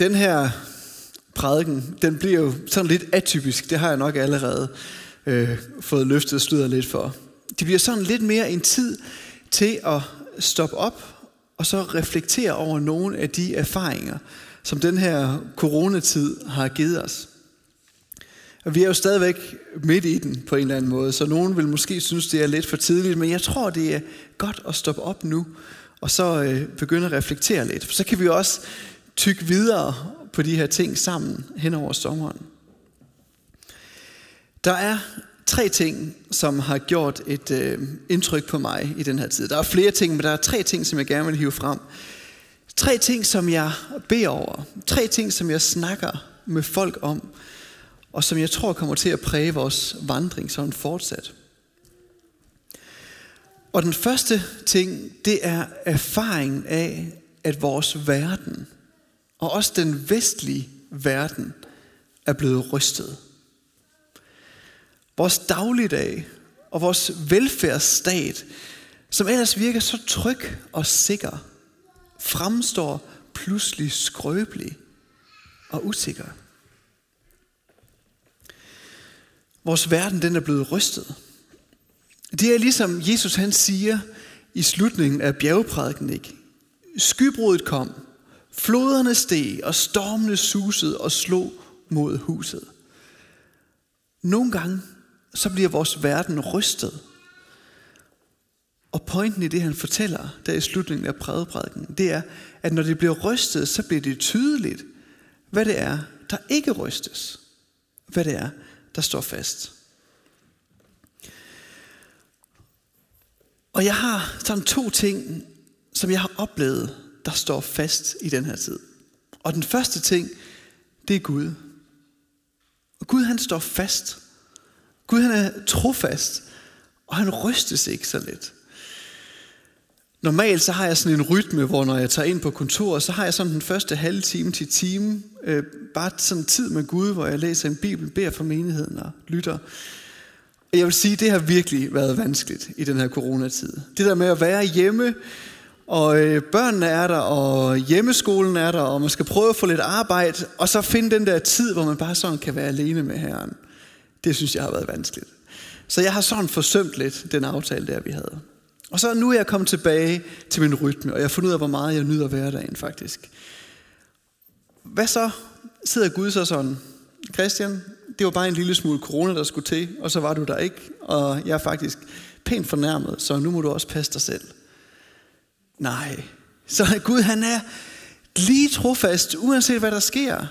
Den her prædiken, den bliver jo sådan lidt atypisk. Det har jeg nok allerede øh, fået løftet sløret lidt for. Det bliver sådan lidt mere en tid til at stoppe op og så reflektere over nogle af de erfaringer, som den her coronatid har givet os. Og vi er jo stadigvæk midt i den på en eller anden måde, så nogen vil måske synes, det er lidt for tidligt, men jeg tror, det er godt at stoppe op nu, og så øh, begynde at reflektere lidt. For så kan vi også tykke videre på de her ting sammen hen over sommeren. Der er tre ting, som har gjort et øh, indtryk på mig i den her tid. Der er flere ting, men der er tre ting, som jeg gerne vil hive frem. Tre ting, som jeg beder over. Tre ting, som jeg snakker med folk om, og som jeg tror kommer til at præge vores vandring sådan fortsat. Og den første ting, det er erfaringen af, at vores verden, og også den vestlige verden, er blevet rystet. Vores dagligdag og vores velfærdsstat, som ellers virker så tryg og sikker, fremstår pludselig skrøbelig og usikker. Vores verden den er blevet rystet. Det er ligesom Jesus han siger i slutningen af bjergprædiken, ikke? Skybruddet kom, floderne steg, og stormene susede og slog mod huset. Nogle gange så bliver vores verden rystet. Og pointen i det, han fortæller der i slutningen af prædeprædiken, det er, at når det bliver rystet, så bliver det tydeligt, hvad det er, der ikke rystes. Hvad det er, der står fast. Og jeg har sådan to ting, som jeg har oplevet, der står fast i den her tid. Og den første ting, det er Gud. Og Gud han står fast. Gud han er trofast, og han rystes ikke så let. Normalt så har jeg sådan en rytme, hvor når jeg tager ind på kontoret, så har jeg sådan den første halve time til time, øh, bare sådan tid med Gud, hvor jeg læser en bibel, beder for menigheden og lytter. Og jeg vil sige, det har virkelig været vanskeligt i den her coronatid. Det der med at være hjemme, og øh, børnene er der, og hjemmeskolen er der, og man skal prøve at få lidt arbejde, og så finde den der tid, hvor man bare sådan kan være alene med Herren. Det synes jeg har været vanskeligt. Så jeg har sådan forsømt lidt den aftale, der vi havde. Og så nu er jeg kommet tilbage til min rytme, og jeg har fundet ud af, hvor meget jeg nyder hverdagen faktisk. Hvad så? Sidder Gud så sådan, Christian, det var bare en lille smule corona, der skulle til, og så var du der ikke, og jeg er faktisk pænt fornærmet, så nu må du også passe dig selv. Nej, så Gud han er lige trofast, uanset hvad der sker.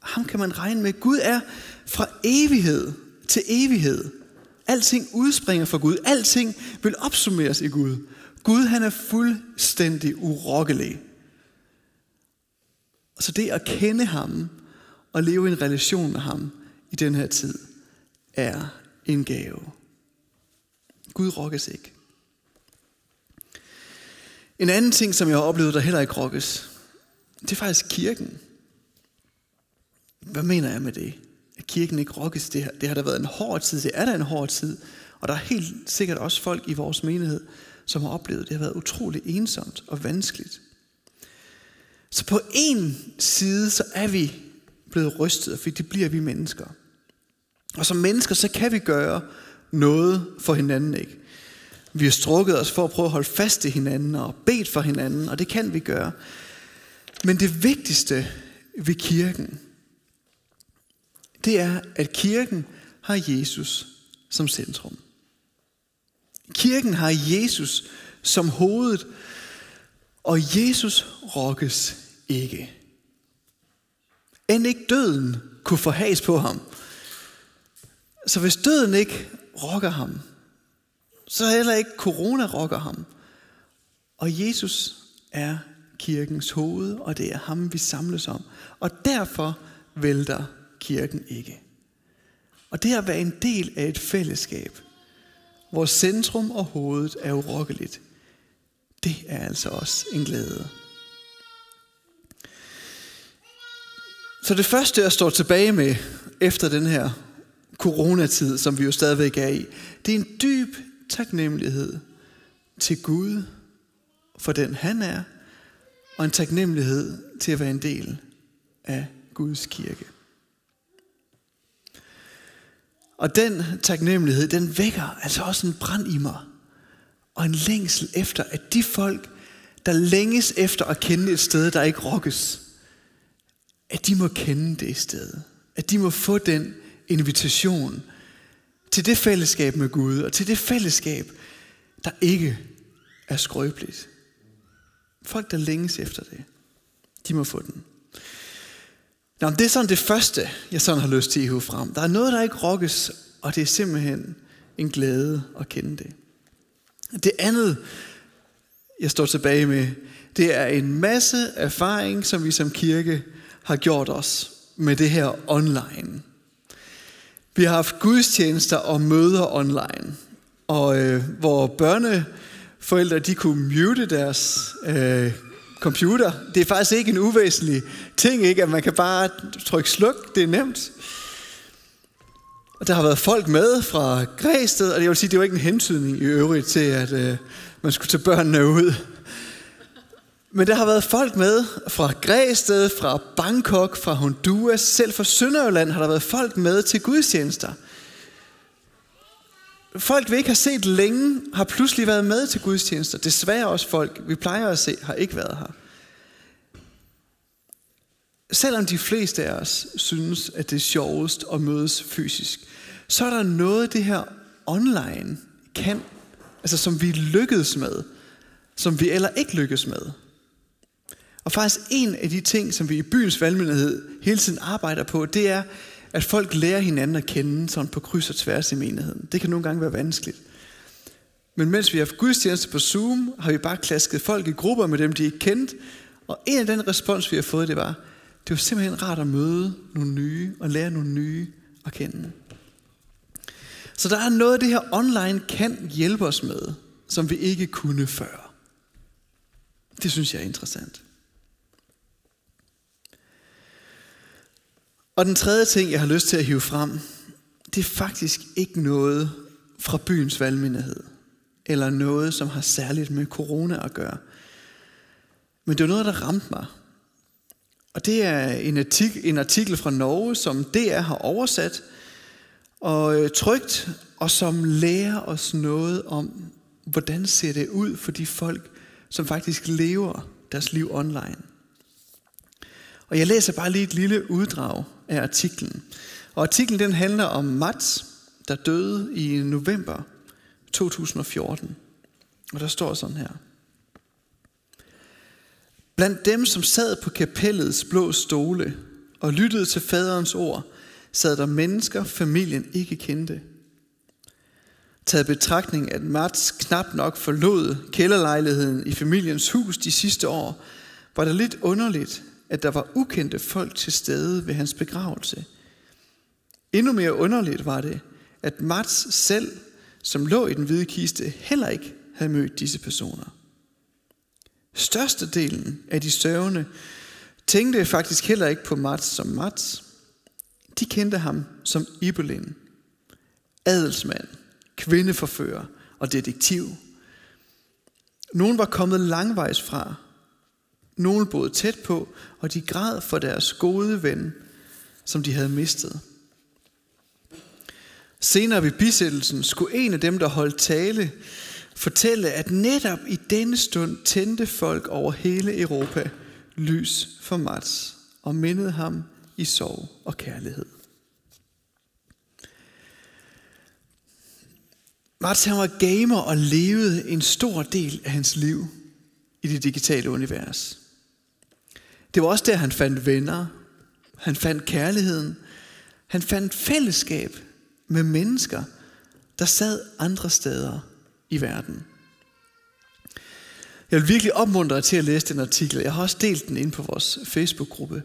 Ham kan man regne med. Gud er fra evighed til evighed. Alting udspringer fra Gud. Alting vil opsummeres i Gud. Gud han er fuldstændig urokkelig. Så det at kende ham og leve i en relation med ham i den her tid, er en gave. Gud rokkes ikke. En anden ting, som jeg har oplevet, der heller ikke rokkes, det er faktisk kirken. Hvad mener jeg med det? At kirken ikke rokkes, det har, det har da været en hård tid. Det er da en hård tid. Og der er helt sikkert også folk i vores menighed, som har oplevet, at det har været utrolig ensomt og vanskeligt. Så på en side, så er vi blevet rystet, for det bliver vi mennesker. Og som mennesker, så kan vi gøre noget for hinanden, ikke? Vi har strukket os for at prøve at holde fast i hinanden og bedt for hinanden, og det kan vi gøre. Men det vigtigste ved kirken, det er, at kirken har Jesus som centrum. Kirken har Jesus som hovedet, og Jesus rokkes ikke. End ikke døden kunne forhas på ham. Så hvis døden ikke rokker ham, så heller ikke corona rokker ham. Og Jesus er kirkens hoved, og det er ham, vi samles om. Og derfor vælter kirken ikke. Og det at være en del af et fællesskab, hvor centrum og hovedet er urokkeligt, det er altså også en glæde. Så det første, jeg står tilbage med efter den her coronatid, som vi jo stadigvæk er i, det er en dyb taknemmelighed til Gud for den han er, og en taknemmelighed til at være en del af Guds kirke. Og den taknemmelighed, den vækker altså også en brand i mig, og en længsel efter, at de folk, der længes efter at kende et sted, der ikke rokkes, at de må kende det sted. At de må få den invitation til det fællesskab med Gud, og til det fællesskab, der ikke er skrøbeligt. Folk, der længes efter det, de må få den. Nå, det er sådan det første, jeg sådan har lyst til at hive frem. Der er noget, der ikke rokkes, og det er simpelthen en glæde at kende det. Det andet, jeg står tilbage med, det er en masse erfaring, som vi som kirke har gjort os med det her online. Vi har haft gudstjenester og møder online, og øh, hvor børneforældre de kunne mute deres øh, computer. Det er faktisk ikke en uvæsentlig ting, ikke? at man kan bare trykke sluk, det er nemt. Og der har været folk med fra Græsted, og jeg vil sige, det var ikke en hentydning i øvrigt til, at øh, man skulle tage børnene ud. Men der har været folk med fra Græsted, fra Bangkok, fra Honduras, selv fra Sønderjylland har der været folk med til gudstjenester. Folk, vi ikke har set længe, har pludselig været med til gudstjenester. Desværre også folk, vi plejer at se, har ikke været her. Selvom de fleste af os synes, at det er sjovest at mødes fysisk, så er der noget, det her online kan, altså som vi lykkedes med, som vi eller ikke lykkes med. Og faktisk en af de ting, som vi i byens valgmyndighed hele tiden arbejder på, det er, at folk lærer hinanden at kende sådan på kryds og tværs i menigheden. Det kan nogle gange være vanskeligt. Men mens vi har haft gudstjeneste på Zoom, har vi bare klasket folk i grupper med dem, de ikke kendte. Og en af den respons, vi har fået, det var, det var simpelthen rart at møde nogle nye og lære nogle nye at kende. Så der er noget, det her online kan hjælpe os med, som vi ikke kunne før. Det synes jeg er interessant. Og den tredje ting, jeg har lyst til at hive frem, det er faktisk ikke noget fra byens valgmyndighed, eller noget, som har særligt med corona at gøre. Men det er noget, der ramte mig. Og det er en artikel, en artikel fra Norge, som DR har oversat og øh, trygt, og som lærer os noget om, hvordan ser det ud for de folk, som faktisk lever deres liv online. Og jeg læser bare lige et lille uddrag af artiklen. Og artiklen den handler om Mats, der døde i november 2014. Og der står sådan her. Blandt dem, som sad på kapellets blå stole og lyttede til faderens ord, sad der mennesker, familien ikke kendte. Taget betragtning, at Mats knap nok forlod kælderlejligheden i familiens hus de sidste år, var det lidt underligt, at der var ukendte folk til stede ved hans begravelse. Endnu mere underligt var det, at Mats selv, som lå i den hvide kiste, heller ikke havde mødt disse personer. Størstedelen af de sørgende tænkte faktisk heller ikke på Mats som Mats. De kendte ham som Ibelin, adelsmand, kvindeforfører og detektiv. Nogen var kommet langvejs fra, nogle boede tæt på, og de græd for deres gode ven, som de havde mistet. Senere ved bisættelsen skulle en af dem, der holdt tale, fortælle, at netop i denne stund tændte folk over hele Europa lys for Mats og mindede ham i sorg og kærlighed. Mats han var gamer og levede en stor del af hans liv i det digitale univers. Det var også der, han fandt venner. Han fandt kærligheden. Han fandt fællesskab med mennesker, der sad andre steder i verden. Jeg vil virkelig opmuntre dig til at læse den artikel. Jeg har også delt den ind på vores Facebook-gruppe.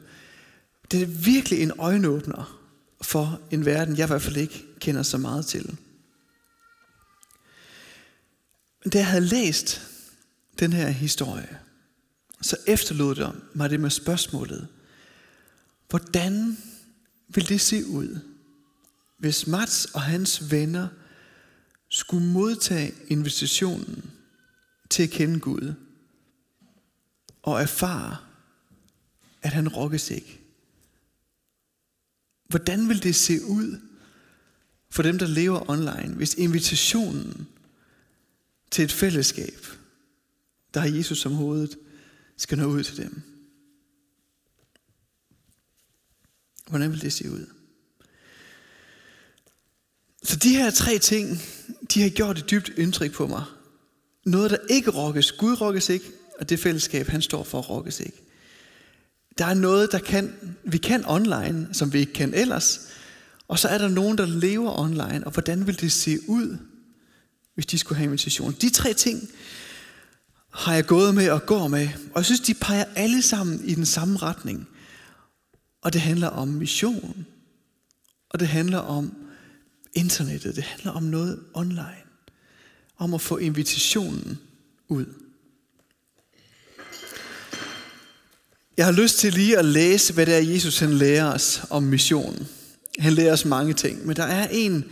Det er virkelig en øjenåbner for en verden, jeg i hvert fald ikke kender så meget til. Da jeg havde læst den her historie, så efterlod det mig det med spørgsmålet, hvordan vil det se ud, hvis Mats og hans venner skulle modtage invitationen til at kende Gud? og erfare, at han rokkes ikke. Hvordan vil det se ud for dem, der lever online, hvis invitationen til et fællesskab, der har Jesus som hovedet, skal nå ud til dem? Hvordan vil det se ud? Så de her tre ting, de har gjort et dybt indtryk på mig. Noget, der ikke rokkes. Gud rokkes ikke, og det fællesskab, han står for, rokkes ikke. Der er noget, der kan, vi kan online, som vi ikke kan ellers. Og så er der nogen, der lever online, og hvordan vil det se ud, hvis de skulle have invitation? De tre ting har jeg gået med og går med, og jeg synes, de peger alle sammen i den samme retning. Og det handler om mission, og det handler om internettet, det handler om noget online, om at få invitationen ud. Jeg har lyst til lige at læse, hvad det er, Jesus han lærer os om missionen. Han lærer os mange ting, men der er en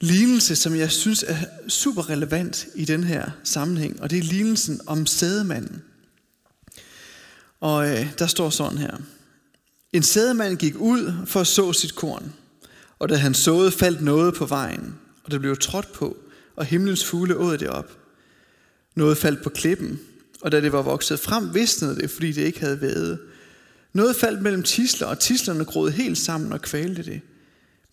lignelse, som jeg synes er super relevant i den her sammenhæng, og det er lignelsen om sædemanden. Og øh, der står sådan her. En sædemand gik ud for at så sit korn, og da han såede, faldt noget på vejen, og det blev trådt på, og himlens fugle åd det op. Noget faldt på klippen, og da det var vokset frem, visnede det, fordi det ikke havde været. Noget faldt mellem tisler, og tislerne groede helt sammen og kvalte det.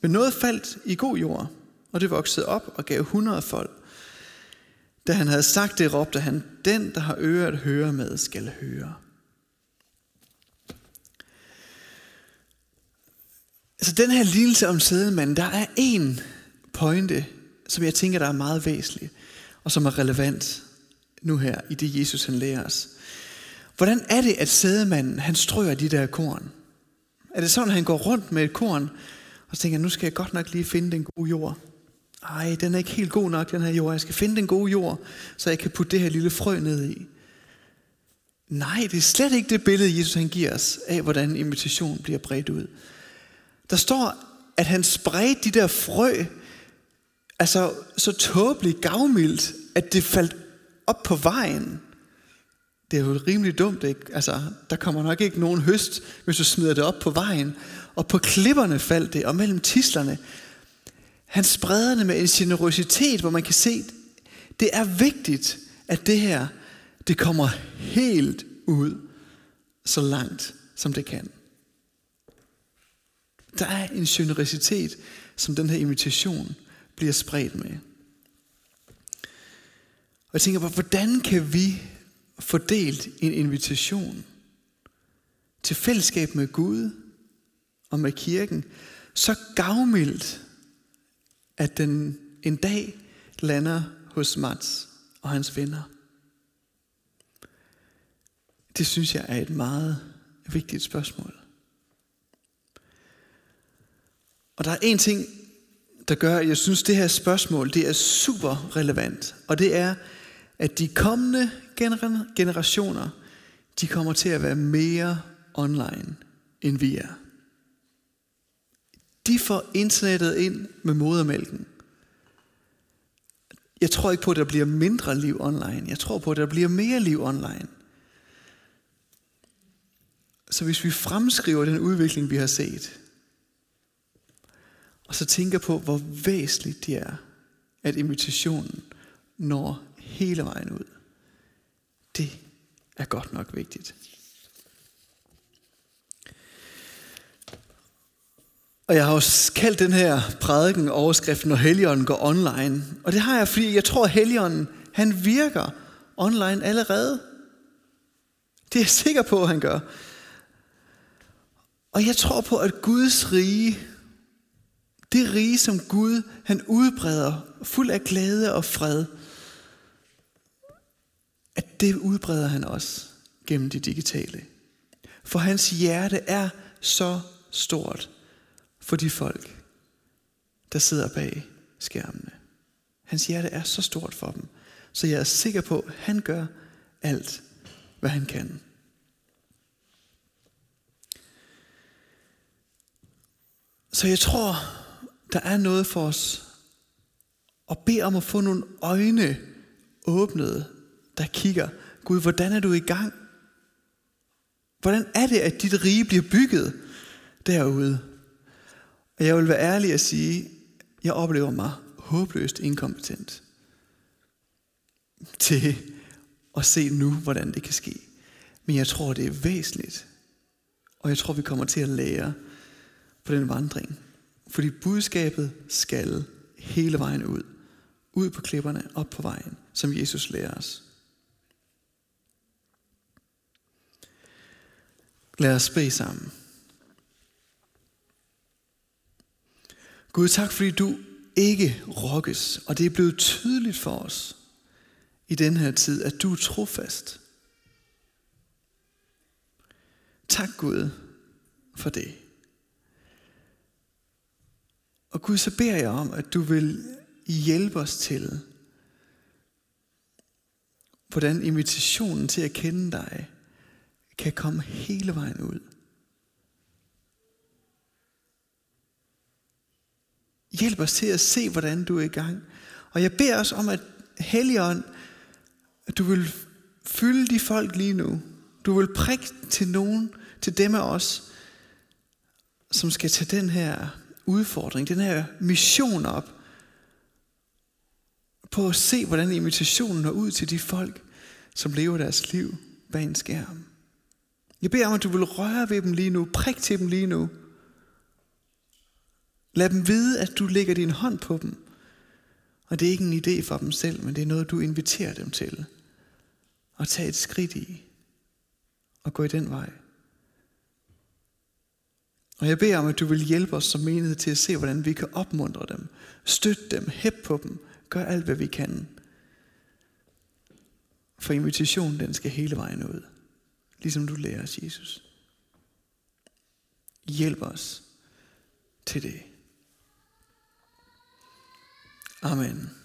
Men noget faldt i god jord, og det voksede op og gav hundrede folk. Da han havde sagt det, råbte han, den, der har øre at høre med, skal høre. Altså den her lille om sædemanden, der er en pointe, som jeg tænker, der er meget væsentlig, og som er relevant nu her i det, Jesus han lærer os. Hvordan er det, at sædemanden, han strøger de der korn? Er det sådan, at han går rundt med et korn, og tænker, nu skal jeg godt nok lige finde den gode jord. Ej, den er ikke helt god nok, den her jord. Jeg skal finde den gode jord, så jeg kan putte det her lille frø ned i. Nej, det er slet ikke det billede, Jesus han giver os af, hvordan invitation bliver bredt ud. Der står, at han spredte de der frø, altså så tåbeligt gavmildt, at det faldt op på vejen. Det er jo rimelig dumt, ikke? Altså, der kommer nok ikke nogen høst, hvis du smider det op på vejen. Og på klipperne faldt det, og mellem tislerne. Han spreder det med en generositet, hvor man kan se, det er vigtigt, at det her, det kommer helt ud, så langt som det kan. Der er en generositet, som den her invitation bliver spredt med. Og jeg tænker på, hvordan kan vi fordelt en invitation til fællesskab med Gud og med kirken, så gavmildt, at den en dag lander hos Mats og hans venner. Det synes jeg er et meget vigtigt spørgsmål. Og der er en ting, der gør, at jeg synes, at det her spørgsmål det er super relevant. Og det er, at de kommende generationer, de kommer til at være mere online, end vi er. De får internettet ind med modermælken. Jeg tror ikke på, at der bliver mindre liv online. Jeg tror på, at der bliver mere liv online. Så hvis vi fremskriver den udvikling, vi har set, og så tænker på, hvor væsentligt det er, at invitationen når hele vejen ud. Det er godt nok vigtigt. Og jeg har også kaldt den her prædiken overskriften, når Helligånden går online. Og det har jeg, fordi jeg tror, at Helligånden, han virker online allerede. Det er jeg sikker på, at han gør. Og jeg tror på, at Guds rige, det rige, som Gud han udbreder, fuld af glæde og fred, at det udbreder han også gennem det digitale. For hans hjerte er så stort for de folk, der sidder bag skærmene. Hans hjerte er så stort for dem, så jeg er sikker på, at han gør alt, hvad han kan. Så jeg tror, der er noget for os at bede om at få nogle øjne åbnet, der kigger, Gud, hvordan er du i gang? Hvordan er det, at dit rige bliver bygget derude? Og jeg vil være ærlig at sige, jeg oplever mig håbløst inkompetent til at se nu, hvordan det kan ske. Men jeg tror, det er væsentligt. Og jeg tror, vi kommer til at lære på den vandring. Fordi budskabet skal hele vejen ud. Ud på klipperne, op på vejen, som Jesus lærer os. Lad os bede sammen. Gud, tak fordi du ikke rokkes, og det er blevet tydeligt for os i den her tid, at du er trofast. Tak Gud for det. Og Gud, så beder jeg om, at du vil hjælpe os til, hvordan invitationen til at kende dig kan komme hele vejen ud. Hjælp os til at se, hvordan du er i gang. Og jeg beder os om, at Helligånd, at du vil fylde de folk lige nu. Du vil prikke til nogen, til dem af os, som skal tage den her udfordring, den her mission op, på at se, hvordan invitationen når ud til de folk, som lever deres liv bag en skærm. Jeg beder om, at du vil røre ved dem lige nu, prik til dem lige nu. Lad dem vide, at du lægger din hånd på dem. Og det er ikke en idé for dem selv, men det er noget, du inviterer dem til. At tage et skridt i. Og gå i den vej. Og jeg beder om, at du vil hjælpe os som menighed til at se, hvordan vi kan opmuntre dem, støtte dem, hæppe på dem, gør alt, hvad vi kan. For invitationen, den skal hele vejen ud. Ligesom du lærer os, Jesus. Hjælp os til det. Amen.